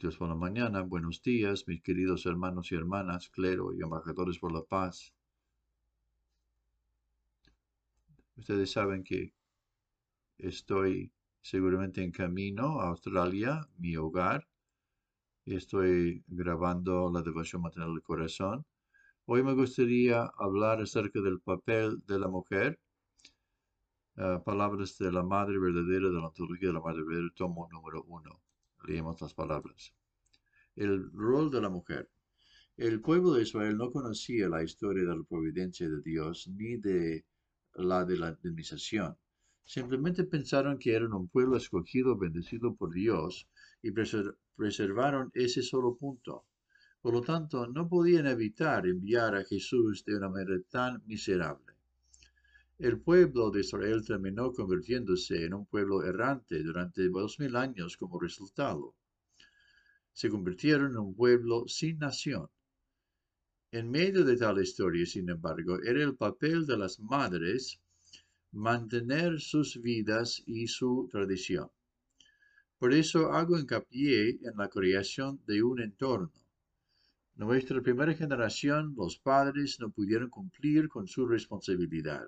Dios por la mañana. Buenos días, mis queridos hermanos y hermanas, clero y embajadores por la paz. Ustedes saben que estoy seguramente en camino a Australia, mi hogar. Estoy grabando la devoción maternal del corazón. Hoy me gustaría hablar acerca del papel de la mujer. Ah, palabras de la Madre Verdadera de la Antología de la Madre Verdadera, tomo número uno. Leemos las palabras. El rol de la mujer. El pueblo de Israel no conocía la historia de la providencia de Dios ni de la de la indemnización. Simplemente pensaron que eran un pueblo escogido, bendecido por Dios, y preservaron ese solo punto. Por lo tanto, no podían evitar enviar a Jesús de una manera tan miserable. El pueblo de Israel terminó convirtiéndose en un pueblo errante durante dos mil años como resultado. Se convirtieron en un pueblo sin nación. En medio de tal historia, sin embargo, era el papel de las madres mantener sus vidas y su tradición. Por eso hago hincapié en la creación de un entorno. Nuestra primera generación, los padres, no pudieron cumplir con su responsabilidad.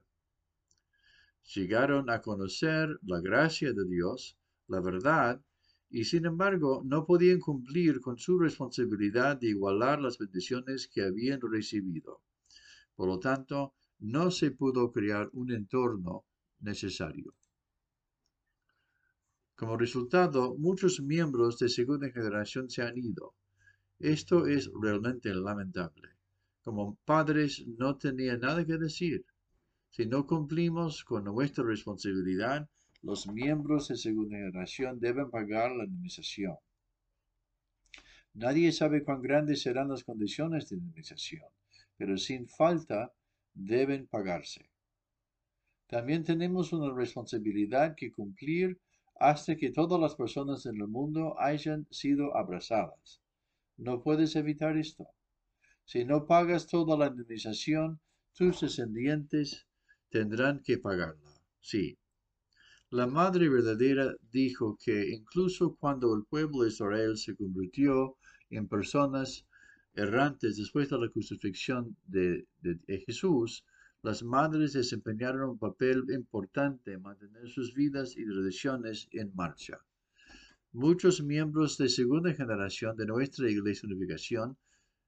Llegaron a conocer la gracia de Dios, la verdad, y sin embargo no podían cumplir con su responsabilidad de igualar las bendiciones que habían recibido. Por lo tanto, no se pudo crear un entorno necesario. Como resultado, muchos miembros de segunda generación se han ido. Esto es realmente lamentable. Como padres no tenía nada que decir. Si no cumplimos con nuestra responsabilidad, los miembros de segunda generación deben pagar la indemnización. Nadie sabe cuán grandes serán las condiciones de indemnización, pero sin falta deben pagarse. También tenemos una responsabilidad que cumplir hasta que todas las personas en el mundo hayan sido abrazadas. No puedes evitar esto. Si no pagas toda la indemnización, tus descendientes tendrán que pagarla. Sí, la Madre Verdadera dijo que incluso cuando el pueblo de Israel se convirtió en personas errantes después de la crucifixión de, Jesús, las madres desempeñaron un papel importante en mantener sus vidas y tradiciones en marcha. Muchos miembros de segunda generación de nuestra Iglesia Unificación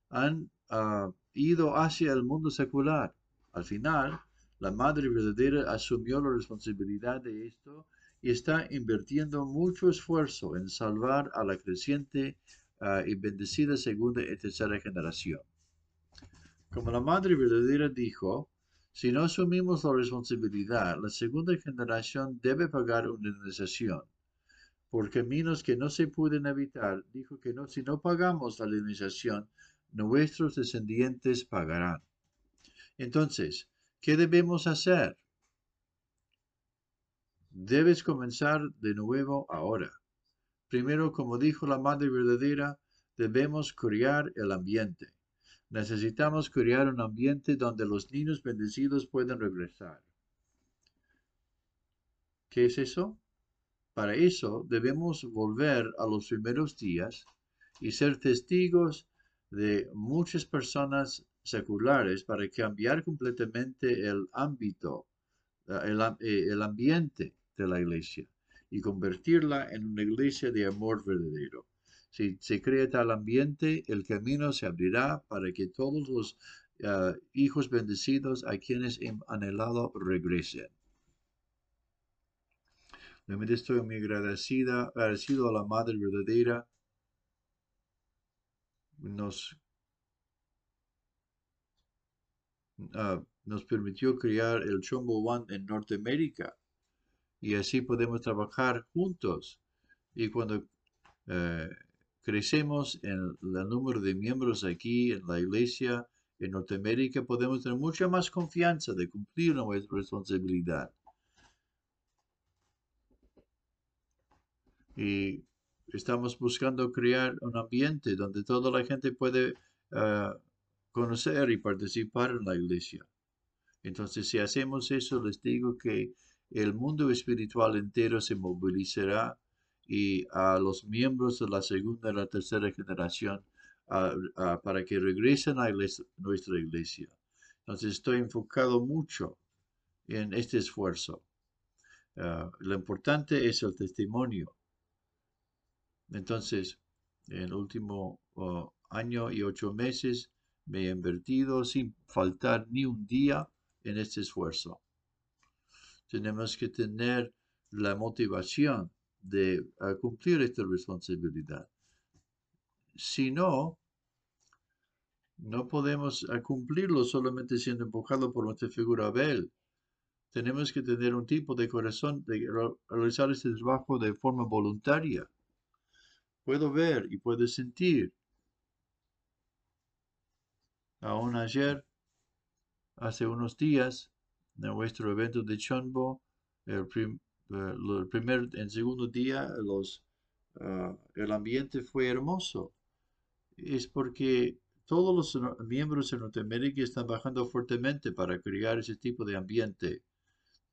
han ah, ido hacia el mundo secular. Al final, la Madre Verdadera asumió la responsabilidad de esto y está invirtiendo mucho esfuerzo en salvar a la creciente ah, y bendecida segunda y tercera generación. Como la Madre Verdadera dijo, si no asumimos la responsabilidad, la segunda generación debe pagar una indemnización. Por caminos que no se pueden evitar, dijo que no, si no pagamos la indemnización, nuestros descendientes pagarán. Entonces, ¿Qué debemos hacer? Debes comenzar de nuevo ahora. Primero, como dijo la Madre Verdadera, debemos criar el ambiente. Necesitamos crear un ambiente donde los niños bendecidos puedan regresar. ¿Qué es eso? Para eso debemos volver a los primeros días y ser testigos de muchas personas seculares para cambiar completamente el ámbito, eh, eh, el, ambiente de la iglesia y convertirla en una iglesia de amor verdadero. Si se crea tal ambiente, el camino se abrirá para que todos los eh, hijos bendecidos a quienes han anhelado regresen. Realmente estoy muy agradecida, agradecido a la Madre verdadera. Nos Ah, nos permitió crear el Chombo One en Norteamérica y así podemos trabajar juntos. Y cuando eh, crecemos en el número de miembros aquí en la iglesia en Norteamérica, podemos tener mucha más confianza de cumplir nuestra responsabilidad. Y estamos buscando crear un ambiente donde toda la gente puede ah, conocer y participar en la iglesia. Entonces, si hacemos eso, les digo que el mundo espiritual entero se movilizará y a los miembros de la segunda y la tercera generación para que regresen a nuestra iglesia. Entonces estoy enfocado mucho en este esfuerzo. Ah, lo importante es el testimonio. Entonces, en el último oh, año y ocho meses me he invertido sin faltar ni un día en este esfuerzo. Tenemos que tener la motivación de cumplir esta responsabilidad. Si no, no podemos cumplirlo solamente siendo empujado por nuestra figura Abel. Tenemos que tener un tipo de corazón de realizar este trabajo de forma voluntaria. Puedo ver y puedo sentir. Aún ayer, hace unos días, en nuestro evento de Chonbo, el, el primer, el segundo día, ah, el ambiente fue hermoso. Es porque todos los miembros de Norteamérica están bajando fuertemente para crear ese tipo de ambiente.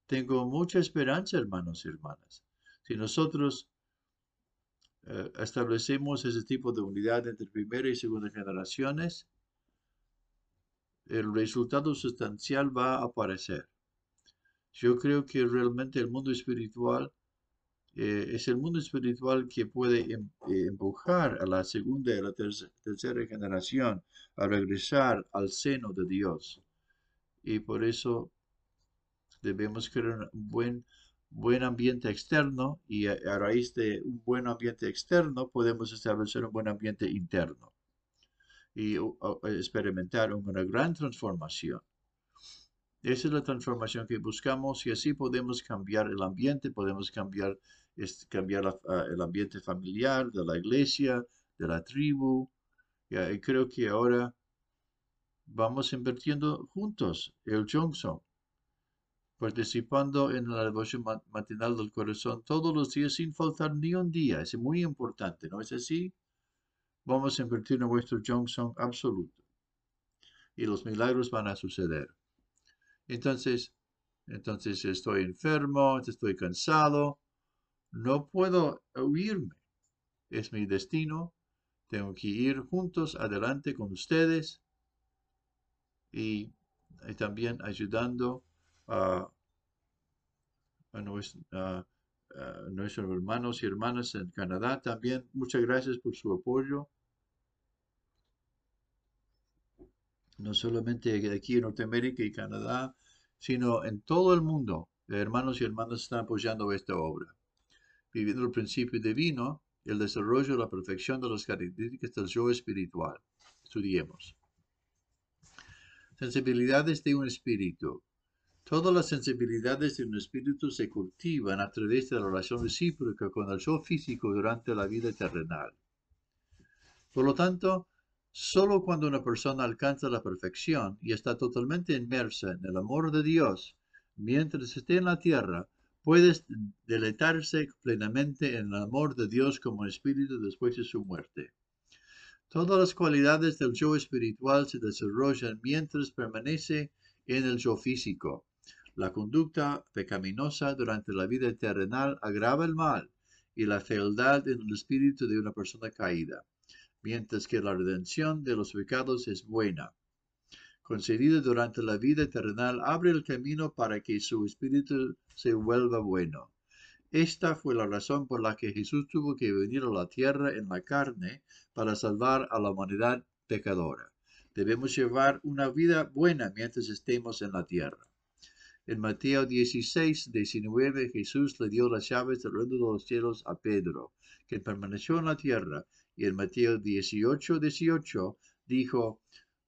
Tengo mucha esperanza, hermanos y hermanas. Si nosotros eh, establecemos ese tipo de unidad entre primera y segunda generaciones, el resultado sustancial va a aparecer. Yo creo que realmente el mundo espiritual eh, es el mundo espiritual que puede em, eh, empujar a la segunda y la tercera generación a regresar al seno de Dios. Y por eso debemos crear un buen, buen ambiente externo y a, raíz de un buen ambiente externo podemos establecer un buen ambiente interno y experimentar una gran transformación. Esa es la transformación que buscamos y así podemos cambiar el ambiente, podemos cambiar, cambiar ah, el ambiente familiar, de la iglesia, de la tribu. y creo que ahora vamos invirtiendo juntos el Johnson, participando en la devoción matinal del corazón todos los días sin faltar ni un día. Es muy importante, ¿no es así? Vamos a invertir en vuestro Johnson absoluto. Y los milagros van a suceder. Entonces, entonces estoy enfermo, estoy cansado, no puedo huirme. Es mi destino. Tengo que ir juntos adelante con ustedes y, también ayudando a, nuestros hermanos y hermanas en Canadá. También muchas gracias por su apoyo. no solamente aquí en Norteamérica y Canadá, sino en todo el mundo. Hermanos y hermanas están apoyando esta obra. Viviendo el principio divino, el desarrollo y la perfección de las características del yo espiritual. Estudiemos. Sensibilidades de un espíritu. Todas las sensibilidades de un espíritu se cultivan a través de la relación recíproca con el yo físico durante la vida terrenal. Por lo tanto, Solo cuando una persona alcanza la perfección y está totalmente inmersa en el amor de Dios, mientras esté en la tierra, puede deleitarse plenamente en el amor de Dios como espíritu después de su muerte. Todas las cualidades del yo espiritual se desarrollan mientras permanece en el yo físico. La conducta pecaminosa durante la vida terrenal agrava el mal y la fealdad en el espíritu de una persona caída mientras que la redención de los pecados es buena. Concedida durante la vida terrenal, abre el camino para que su espíritu se vuelva bueno. Esta fue la razón por la que Jesús tuvo que venir a la tierra en la carne para salvar a la humanidad pecadora. Debemos llevar una vida buena mientras estemos en la tierra. En Mateo 16, 19, Jesús le dio las llaves del reino de los cielos a Pedro, que permaneció en la tierra y en Mateo 18, 18 dijo,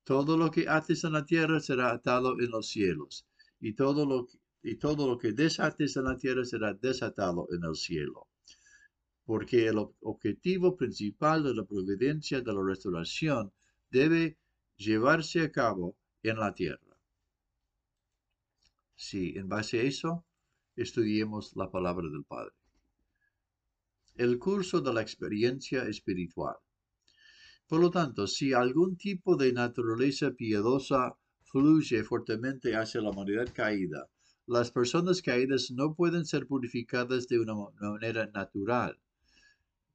todo lo que ates en la tierra será atado en los cielos, y todo lo que, y todo lo que en la tierra será desatado en el cielo. Porque el objetivo principal de la providencia de la restauración debe llevarse a cabo en la tierra. Si en base a eso estudiemos la palabra del Padre el curso de la experiencia espiritual. Por lo tanto, si algún tipo de naturaleza piadosa fluye fuertemente hacia la humanidad caída, las personas caídas no pueden ser purificadas de una manera natural.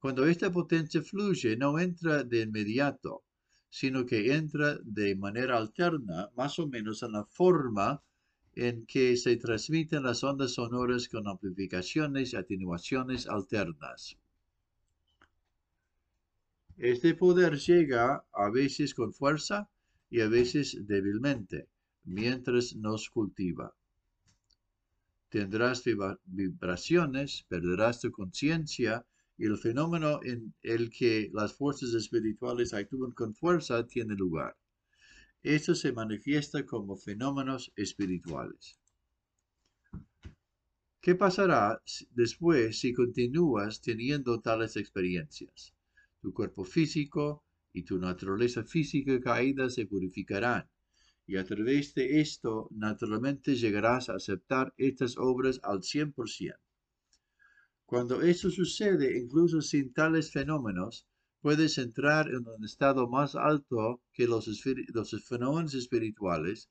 Cuando esta potencia fluye, no entra de inmediato, sino que entra de manera alterna, más o menos en la forma en que se transmiten las ondas sonoras con amplificaciones y atenuaciones alternas. Este poder llega a veces con fuerza y a veces débilmente, mientras nos cultiva. Tendrás vibraciones, perderás tu conciencia y el fenómeno en el que las fuerzas espirituales actúan con fuerza tiene lugar. Esto se manifiesta como fenómenos espirituales. ¿Qué pasará después si continúas teniendo tales experiencias? Tu cuerpo físico y tu naturaleza física caída se purificarán, y a través de esto naturalmente llegarás a aceptar estas obras al 100%. Cuando esto sucede, incluso sin tales fenómenos, puedes entrar en un estado más alto que los, fenómenos espirituales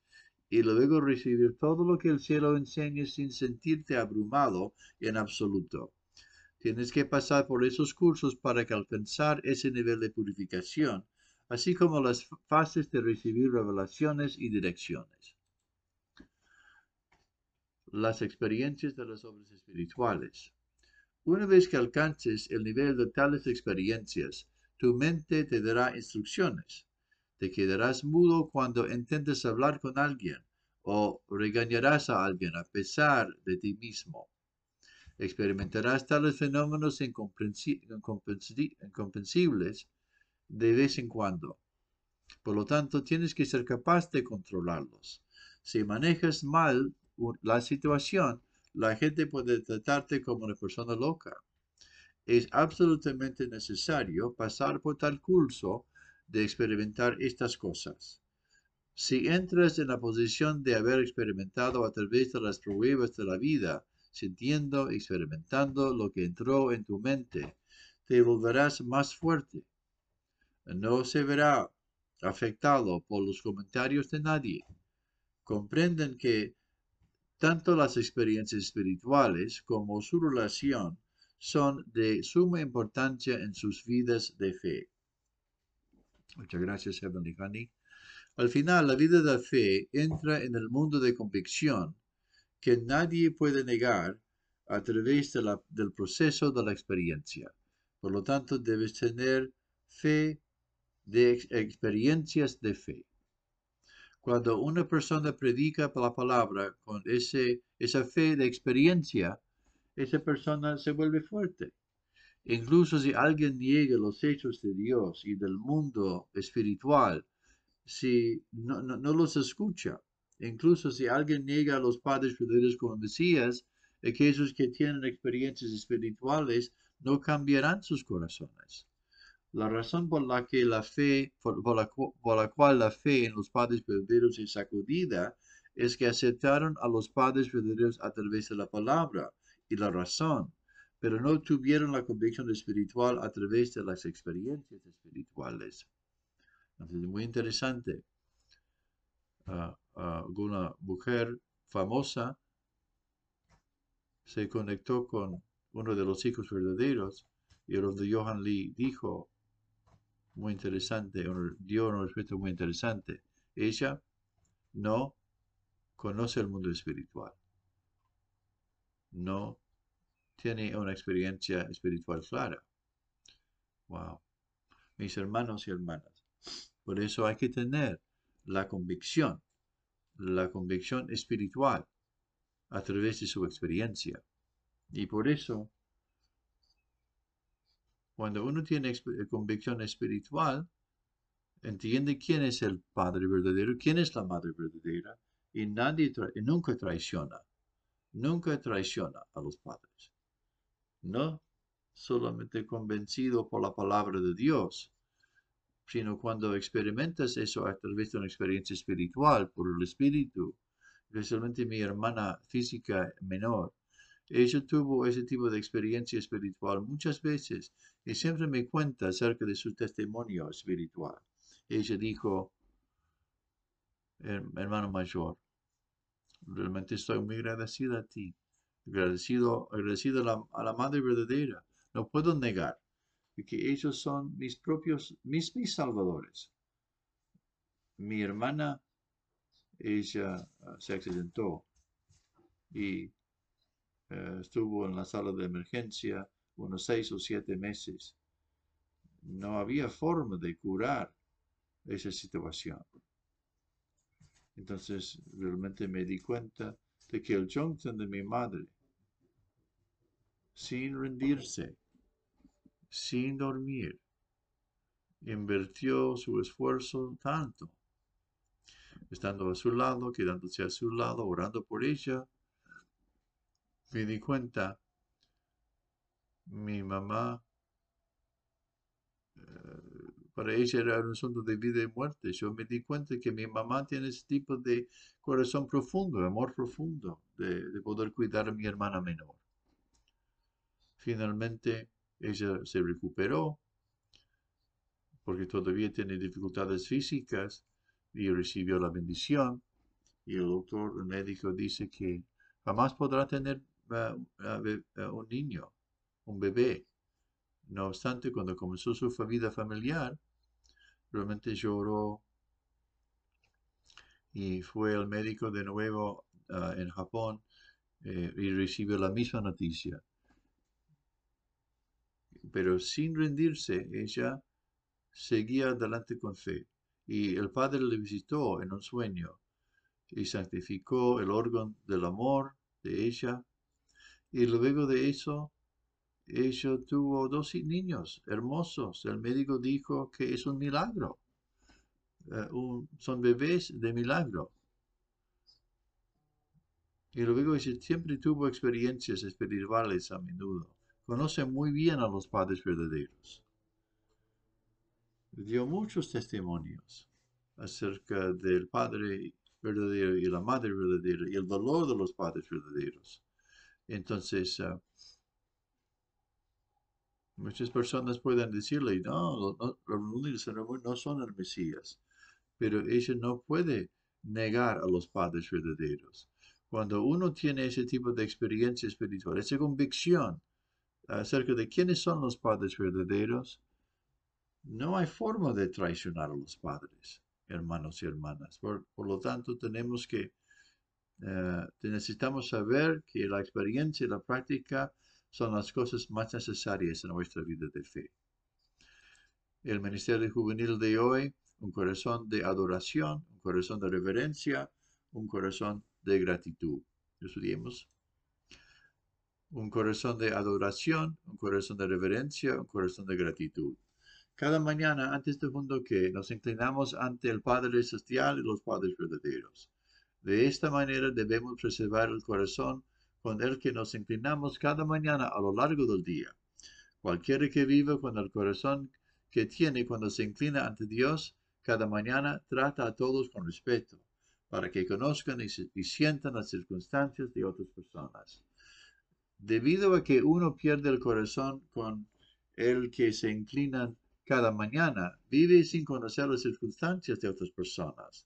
y luego recibir todo lo que el cielo enseña sin sentirte abrumado en absoluto. Tienes que pasar por esos cursos para alcanzar ese nivel de purificación, así como las fases de recibir revelaciones y direcciones. Las experiencias de las obras espirituales. Una vez que alcances el nivel de tales experiencias, tu mente te dará instrucciones. Te quedarás mudo cuando intentes hablar con alguien o regañarás a alguien a pesar de ti mismo. Experimentarás tales fenómenos incomprensibles de vez en cuando. Por lo tanto, tienes que ser capaz de controlarlos. Si manejas mal la situación, la gente puede tratarte como una persona loca. Es absolutamente necesario pasar por tal curso de experimentar estas cosas. Si entras en la posición de haber experimentado a través de las pruebas de la vida, sintiendo, experimentando lo que entró en tu mente, te volverás más fuerte. No se verá afectado por los comentarios de nadie. Comprenden que tanto las experiencias espirituales como su relación son de suma importancia en sus vidas de fe. Muchas gracias, Heavenly Honey. Al final, la vida de fe entra en el mundo de convicción que nadie puede negar a través del proceso de la experiencia. Por lo tanto, debes tener fe de experiencias de fe. Cuando una persona predica la palabra con ese, esa fe de experiencia, esa persona se vuelve fuerte. Incluso si alguien niega los hechos de Dios y del mundo espiritual, si no, no, los escucha, incluso si alguien niega a los padres verdaderos como Mesías, aquellos que tienen experiencias espirituales no cambiarán sus corazones. La razón por la que la fe, por, la, cual la fe en los padres verdaderos es sacudida, es que aceptaron a los padres verdaderos a través de la palabra y la razón, pero no tuvieron la convicción espiritual a través de las experiencias espirituales. Entonces, muy interesante. Uh, una mujer famosa se conectó con uno de los hijos verdaderos y donde Johan Lee dijo muy interesante, dio un respeto muy interesante. Ella no conoce el mundo espiritual. No tiene una experiencia espiritual clara. Wow. Mis hermanos y hermanas. Por eso hay que tener la convicción, la convicción espiritual a través de su experiencia. Y por eso cuando uno tiene convicción espiritual, entiende quién es el Padre verdadero, quién es la Madre verdadera, y nadie nunca traiciona, nunca traiciona a los padres. No solamente convencido por la palabra de Dios, sino cuando experimentas eso a través de una experiencia espiritual por el Espíritu, especialmente mi hermana física menor, ella tuvo ese tipo de experiencia espiritual muchas veces y siempre me cuenta acerca de su testimonio espiritual. Ella dijo, hermano mayor, realmente estoy muy agradecida a ti, agradecido, agradecido a la, Madre verdadera. No puedo negar que ellos son mis propios, mis, mis salvadores. Mi hermana, ella ah, se accidentó y eh, estuvo en la sala de emergencia unos seis o siete meses. No había forma de curar esa situación. Entonces realmente me di cuenta de que el Johnson de mi madre, sin rendirse, sin dormir, invirtió su esfuerzo tanto, estando a su lado, quedándose a su lado, orando por ella, me di cuenta, mi mamá, eh, para ella era un asunto de vida y muerte. Yo me di cuenta que mi mamá tiene ese tipo de corazón profundo, amor profundo, de, de poder cuidar a mi hermana menor. Finalmente, ella se recuperó porque todavía tiene dificultades físicas y recibió la bendición. Y el doctor, el médico, dice que jamás podrá tener un niño, un bebé. No obstante, cuando comenzó su vida familiar, realmente lloró y fue al médico de nuevo ah, en Japón eh, y recibió la misma noticia. Pero sin rendirse, ella seguía adelante con fe. Y el Padre le visitó en un sueño y santificó el órgano del amor de ella y luego de eso, ella tuvo dos niños hermosos. El médico dijo que es un milagro. Eh, son bebés de milagro. Y luego ella siempre tuvo experiencias espirituales a menudo. Conoce muy bien a los padres verdaderos. Dio muchos testimonios acerca del padre verdadero y la madre verdadera y el dolor de los padres verdaderos. Entonces, ah, muchas personas pueden decirle, no, no los no son el Mesías, pero ella no puede negar a los padres verdaderos. Cuando uno tiene ese tipo de experiencia espiritual, esa convicción acerca de quiénes son los padres verdaderos, no hay forma de traicionar a los padres, hermanos y hermanas. por lo tanto, tenemos que eh, necesitamos saber que la experiencia y la práctica son las cosas más necesarias en nuestra vida de fe. El Ministerio Juvenil de hoy, un corazón de adoración, un corazón de reverencia, un corazón de gratitud. Estudiemos. Un corazón de adoración, un corazón de reverencia, un corazón de gratitud. Cada mañana, antes de mundo que nos inclinamos ante el Padre Celestial y los Padres verdaderos. De esta manera debemos preservar el corazón con el que nos inclinamos cada mañana a lo largo del día. Cualquiera que viva con el corazón que tiene cuando se inclina ante Dios cada mañana trata a todos con respeto, para que conozcan y, sientan las circunstancias de otras personas. Debido a que uno pierde el corazón con el que se inclinan cada mañana, vive sin conocer las circunstancias de otras personas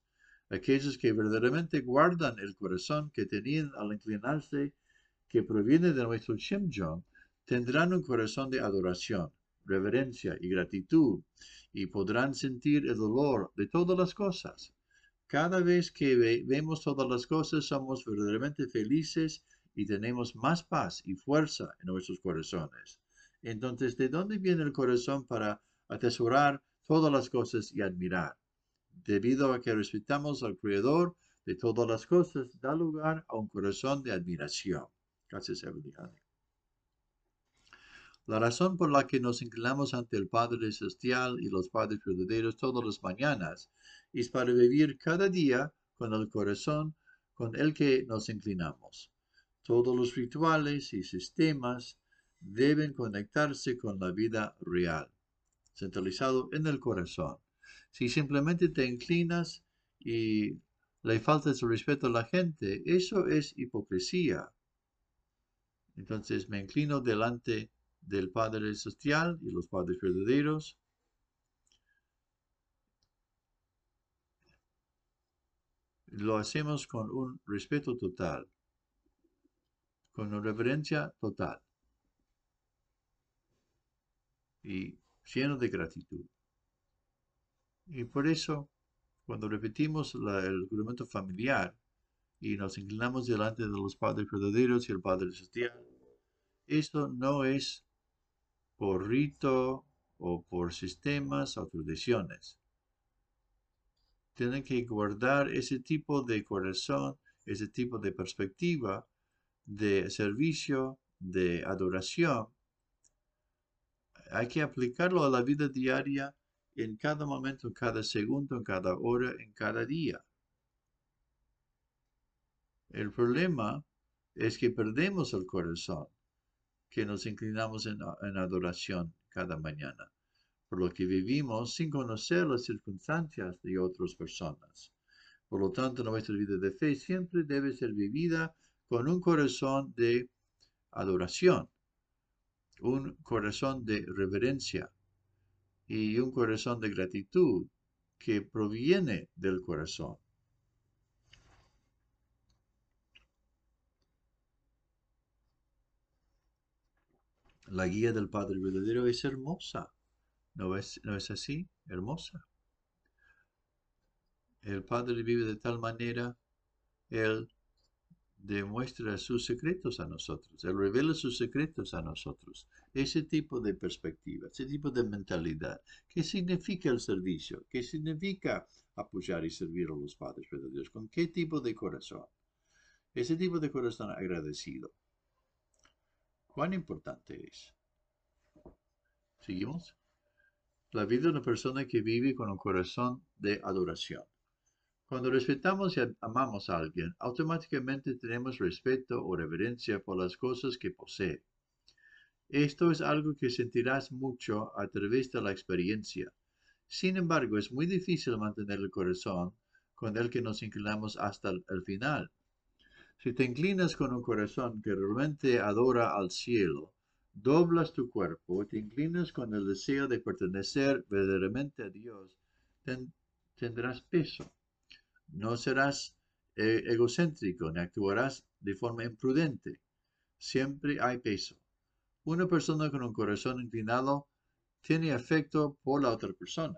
aquellos que verdaderamente guardan el corazón que tenían al inclinarse, que proviene de nuestro Shimjon, tendrán un corazón de adoración, reverencia y gratitud, y podrán sentir el dolor de todas las cosas. Cada vez que vemos todas las cosas, somos verdaderamente felices y tenemos más paz y fuerza en nuestros corazones. Entonces, ¿de dónde viene el corazón para atesorar todas las cosas y admirar? debido a que respetamos al Creador de todas las cosas, da lugar a un corazón de admiración. La razón por la que nos inclinamos ante el Padre Celestial y los Padres verdaderos todas las mañanas es para vivir cada día con el corazón con el que nos inclinamos. Todos los rituales y sistemas deben conectarse con la vida real, centralizado en el corazón. Si simplemente te inclinas y le faltas el respeto a la gente, eso es hipocresía. Entonces me inclino delante del Padre Celestial y los Padres verdaderos. Lo hacemos con un respeto total, con una reverencia total. Y lleno de gratitud. Y por eso, cuando repetimos el juramento familiar y nos inclinamos delante de los padres verdaderos y el Padre Celestial, eso no es por rito o por sistemas o tradiciones. Tienen que guardar ese tipo de corazón, ese tipo de perspectiva de servicio, de adoración. Hay que aplicarlo a la vida diaria en cada momento, en cada segundo, en cada hora, en cada día. El problema es que perdemos el corazón, que nos inclinamos en, adoración cada mañana, por lo que vivimos sin conocer las circunstancias de otras personas. Por lo tanto, nuestra vida de fe siempre debe ser vivida con un corazón de adoración, un corazón de reverencia, y un corazón de gratitud que proviene del corazón. La guía del Padre verdadero es hermosa. ¿No es, ¿No es así? Hermosa. El Padre vive de tal manera, Él demuestra sus secretos a nosotros, Él revela sus secretos a nosotros. Ese tipo de perspectiva, ese tipo de mentalidad. ¿Qué significa el servicio? ¿Qué significa apoyar y servir a los padres verdaderos? ¿Con qué tipo de corazón? Ese tipo de corazón agradecido. ¿Cuán importante es? ¿Seguimos? La vida de una persona que vive con un corazón de adoración. Cuando respetamos y amamos a alguien, automáticamente tenemos respeto o reverencia por las cosas que posee. Esto es algo que sentirás mucho a través de la experiencia. Sin embargo, es muy difícil mantener el corazón con el que nos inclinamos hasta el final. Si te inclinas con un corazón que realmente adora al cielo, doblas tu cuerpo te inclinas con el deseo de pertenecer verdaderamente a Dios, tendrás peso. No serás eh, egocéntrico ni actuarás de forma imprudente. Siempre hay peso. Una persona con un corazón inclinado tiene afecto por la otra persona.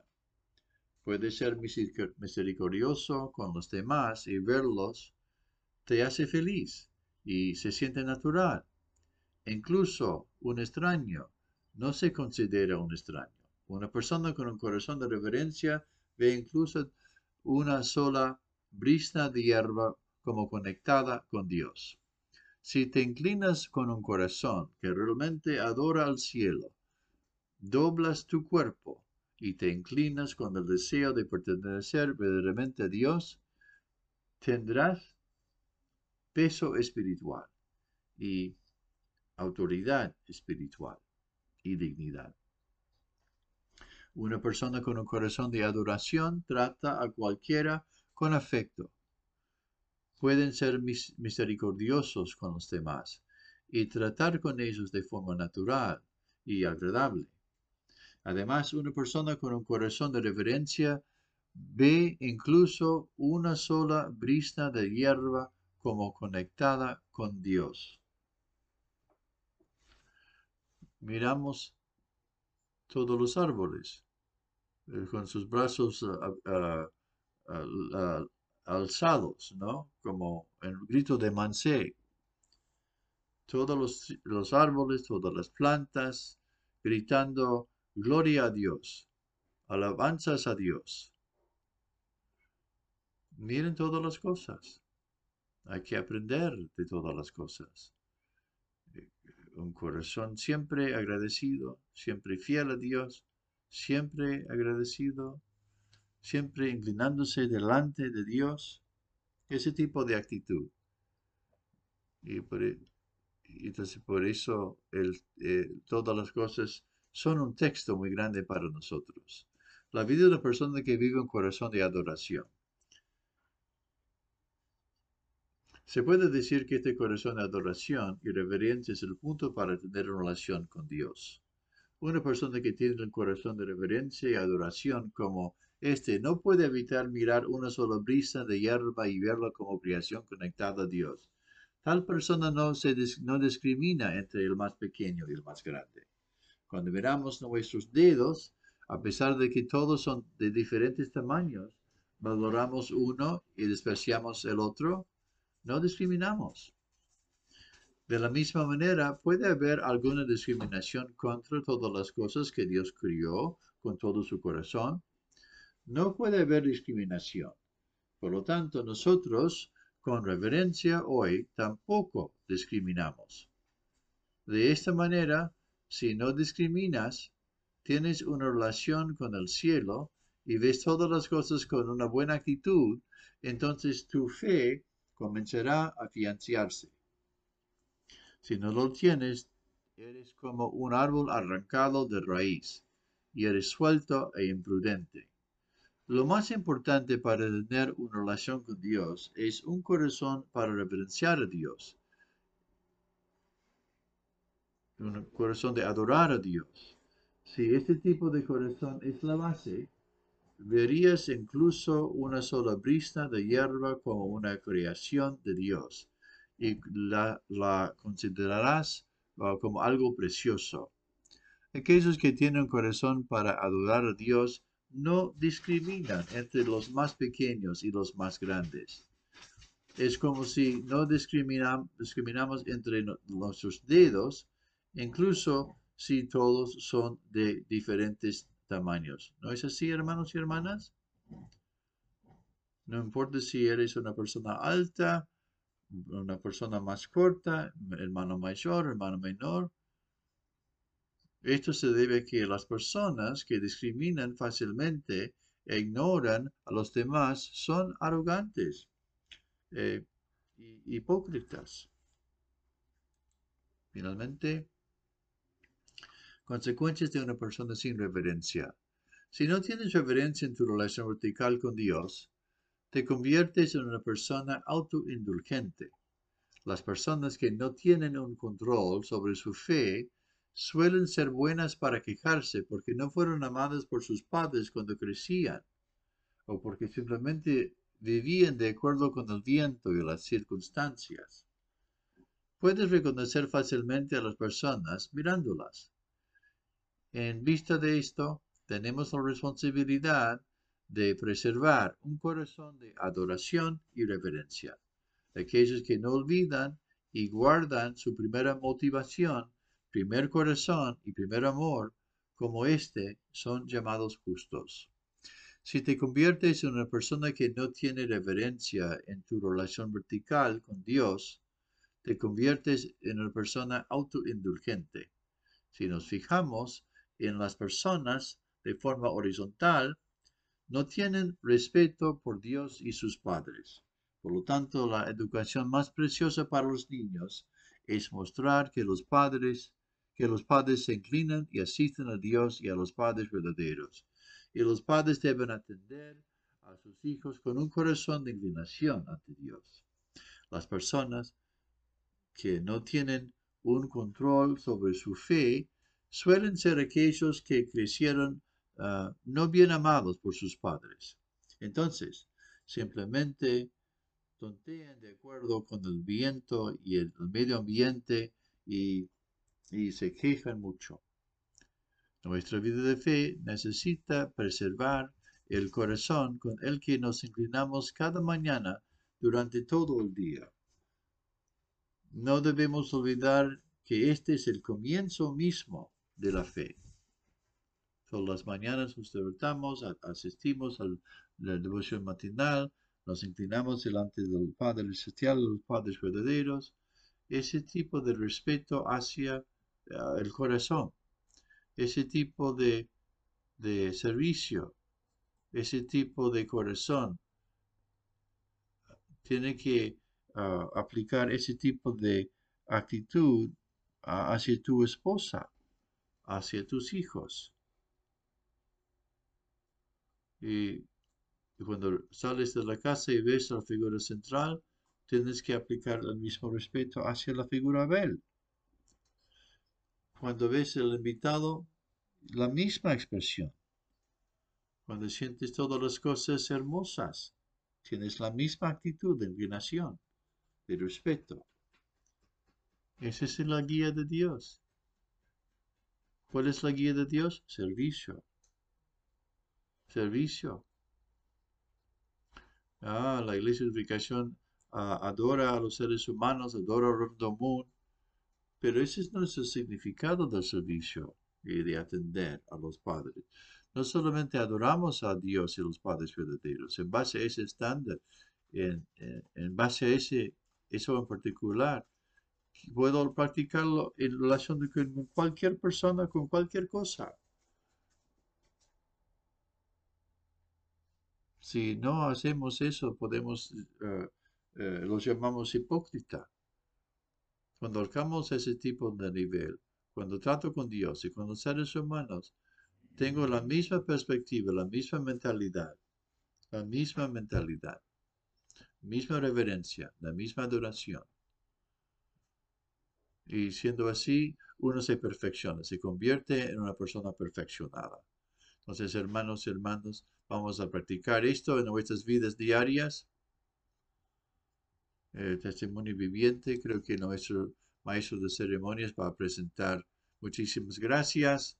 Puede ser misericordioso con los demás y verlos te hace feliz y se siente natural. Incluso un extraño no se considera un extraño. Una persona con un corazón de reverencia ve incluso una sola brisa de hierba como conectada con Dios. Si te inclinas con un corazón que realmente adora al cielo, doblas tu cuerpo y te inclinas con el deseo de pertenecer verdaderamente a Dios, tendrás peso espiritual y autoridad espiritual y dignidad. Una persona con un corazón de adoración trata a cualquiera con afecto. Pueden ser misericordiosos con los demás y tratar con ellos de forma natural y agradable. Además, una persona con un corazón de reverencia ve incluso una sola brisa de hierba como conectada con Dios. Miramos todos los árboles eh, con sus brazos ah, ah, alzados, ¿no? Como el grito de Mansé. Todos los, los árboles, todas las plantas, gritando, gloria a Dios, alabanzas a Dios. Miren todas las cosas. Hay que aprender de todas las cosas. Eh, un corazón siempre agradecido, siempre fiel a Dios, siempre agradecido siempre inclinándose delante de Dios, ese tipo de actitud. Y por, e, eso eh, todas las cosas son un texto muy grande para nosotros. La vida de una persona que vive un corazón de adoración. Se puede decir que este corazón de adoración y reverencia es el punto para tener una relación con Dios. Una persona que tiene un corazón de reverencia y adoración como este no puede evitar mirar una sola brisa de hierba y verla como creación conectada a Dios. Tal persona no, se no discrimina entre el más pequeño y el más grande. Cuando miramos nuestros dedos, a pesar de que todos son de diferentes tamaños, valoramos uno y despreciamos el otro, no discriminamos. De la misma manera, puede haber alguna discriminación contra todas las cosas que Dios crió con todo su corazón. No puede haber discriminación. Por lo tanto, nosotros, con reverencia hoy, tampoco discriminamos. De esta manera, si no discriminas, tienes una relación con el cielo y ves todas las cosas con una buena actitud, entonces tu fe comenzará a financiarse. Si no lo tienes, eres como un árbol arrancado de raíz y eres suelto e imprudente. Lo más importante para tener una relación con Dios es un corazón para reverenciar a Dios, un corazón de adorar a Dios. Si este tipo de corazón es la base, verías incluso una sola brisa de hierba como una creación de Dios y la, considerarás uh, como algo precioso. Aquellos que tienen corazón para adorar a Dios no discriminan entre los más pequeños y los más grandes. Es como si no discriminamos entre nuestros dedos, incluso si todos son de diferentes tamaños. ¿No es así, hermanos y hermanas? No importa si eres una persona alta una persona más corta, hermano mayor, hermano menor. Esto se debe a que las personas que discriminan fácilmente e ignoran a los demás son arrogantes, eh, hipócritas. Finalmente, consecuencias de una persona sin reverencia. Si no tienes reverencia en tu relación vertical con Dios, te conviertes en una persona autoindulgente. Las personas que no tienen un control sobre su fe suelen ser buenas para quejarse porque no fueron amadas por sus padres cuando crecían o porque simplemente vivían de acuerdo con el viento y las circunstancias. Puedes reconocer fácilmente a las personas mirándolas. En vista de esto, tenemos la responsabilidad de preservar un corazón de adoración y reverencia. Aquellos que no olvidan y guardan su primera motivación, primer corazón y primer amor, como éste, son llamados justos. Si te conviertes en una persona que no tiene reverencia en tu relación vertical con Dios, te conviertes en una persona autoindulgente. Si nos fijamos en las personas de forma horizontal, no tienen respeto por Dios y sus padres. Por lo tanto, la educación más preciosa para los niños es mostrar que los padres, que los padres se inclinan y asisten a Dios y a los padres verdaderos. Y los padres deben atender a sus hijos con un corazón de inclinación ante Dios. Las personas que no tienen un control sobre su fe suelen ser aquellos que crecieron Ah, no bien amados por sus padres. Entonces, simplemente tontean de acuerdo con el viento y el, medio ambiente y, y se quejan mucho. Nuestra vida de fe necesita preservar el corazón con el que nos inclinamos cada mañana durante todo el día. No debemos olvidar que este es el comienzo mismo de la fe. Todas las mañanas nos levantamos, asistimos a la devoción matinal, nos inclinamos delante del Padre Celestial, de los Padres verdaderos. Ese tipo de respeto hacia ah, el corazón, ese tipo de, servicio, ese tipo de corazón, tiene que ah, aplicar ese tipo de actitud ah, hacia tu esposa, hacia tus hijos. Y, cuando sales de la casa y ves la figura central, tienes que aplicar el mismo respeto hacia la figura Abel. Cuando ves el invitado, la misma expresión. Cuando sientes todas las cosas hermosas, tienes la misma actitud de inclinación, de respeto. Esa es la guía de Dios. ¿Cuál es la guía de Dios? Servicio. Servicio. Ah, la iglesia de unificación ah, adora a los seres humanos, adora al mundo, pero ese no es el significado del servicio y de atender a los padres. No solamente adoramos a Dios y los padres verdaderos, en base a ese estándar, en, base a ese, eso en particular, puedo practicarlo en relación con cualquier persona, con cualquier cosa. Si no hacemos eso, podemos, uh, los llamamos hipócrita. Cuando alcanzamos ese tipo de nivel, cuando trato con Dios y con los seres humanos, tengo la misma perspectiva, la misma mentalidad, la misma mentalidad, misma reverencia, la misma adoración. Y siendo así, uno se perfecciona, se convierte en una persona perfeccionada. Entonces, hermanos y hermanos, vamos a practicar esto en nuestras vidas diarias. Testimonio viviente, creo que nuestro maestro de ceremonias va a presentar. Muchísimas gracias.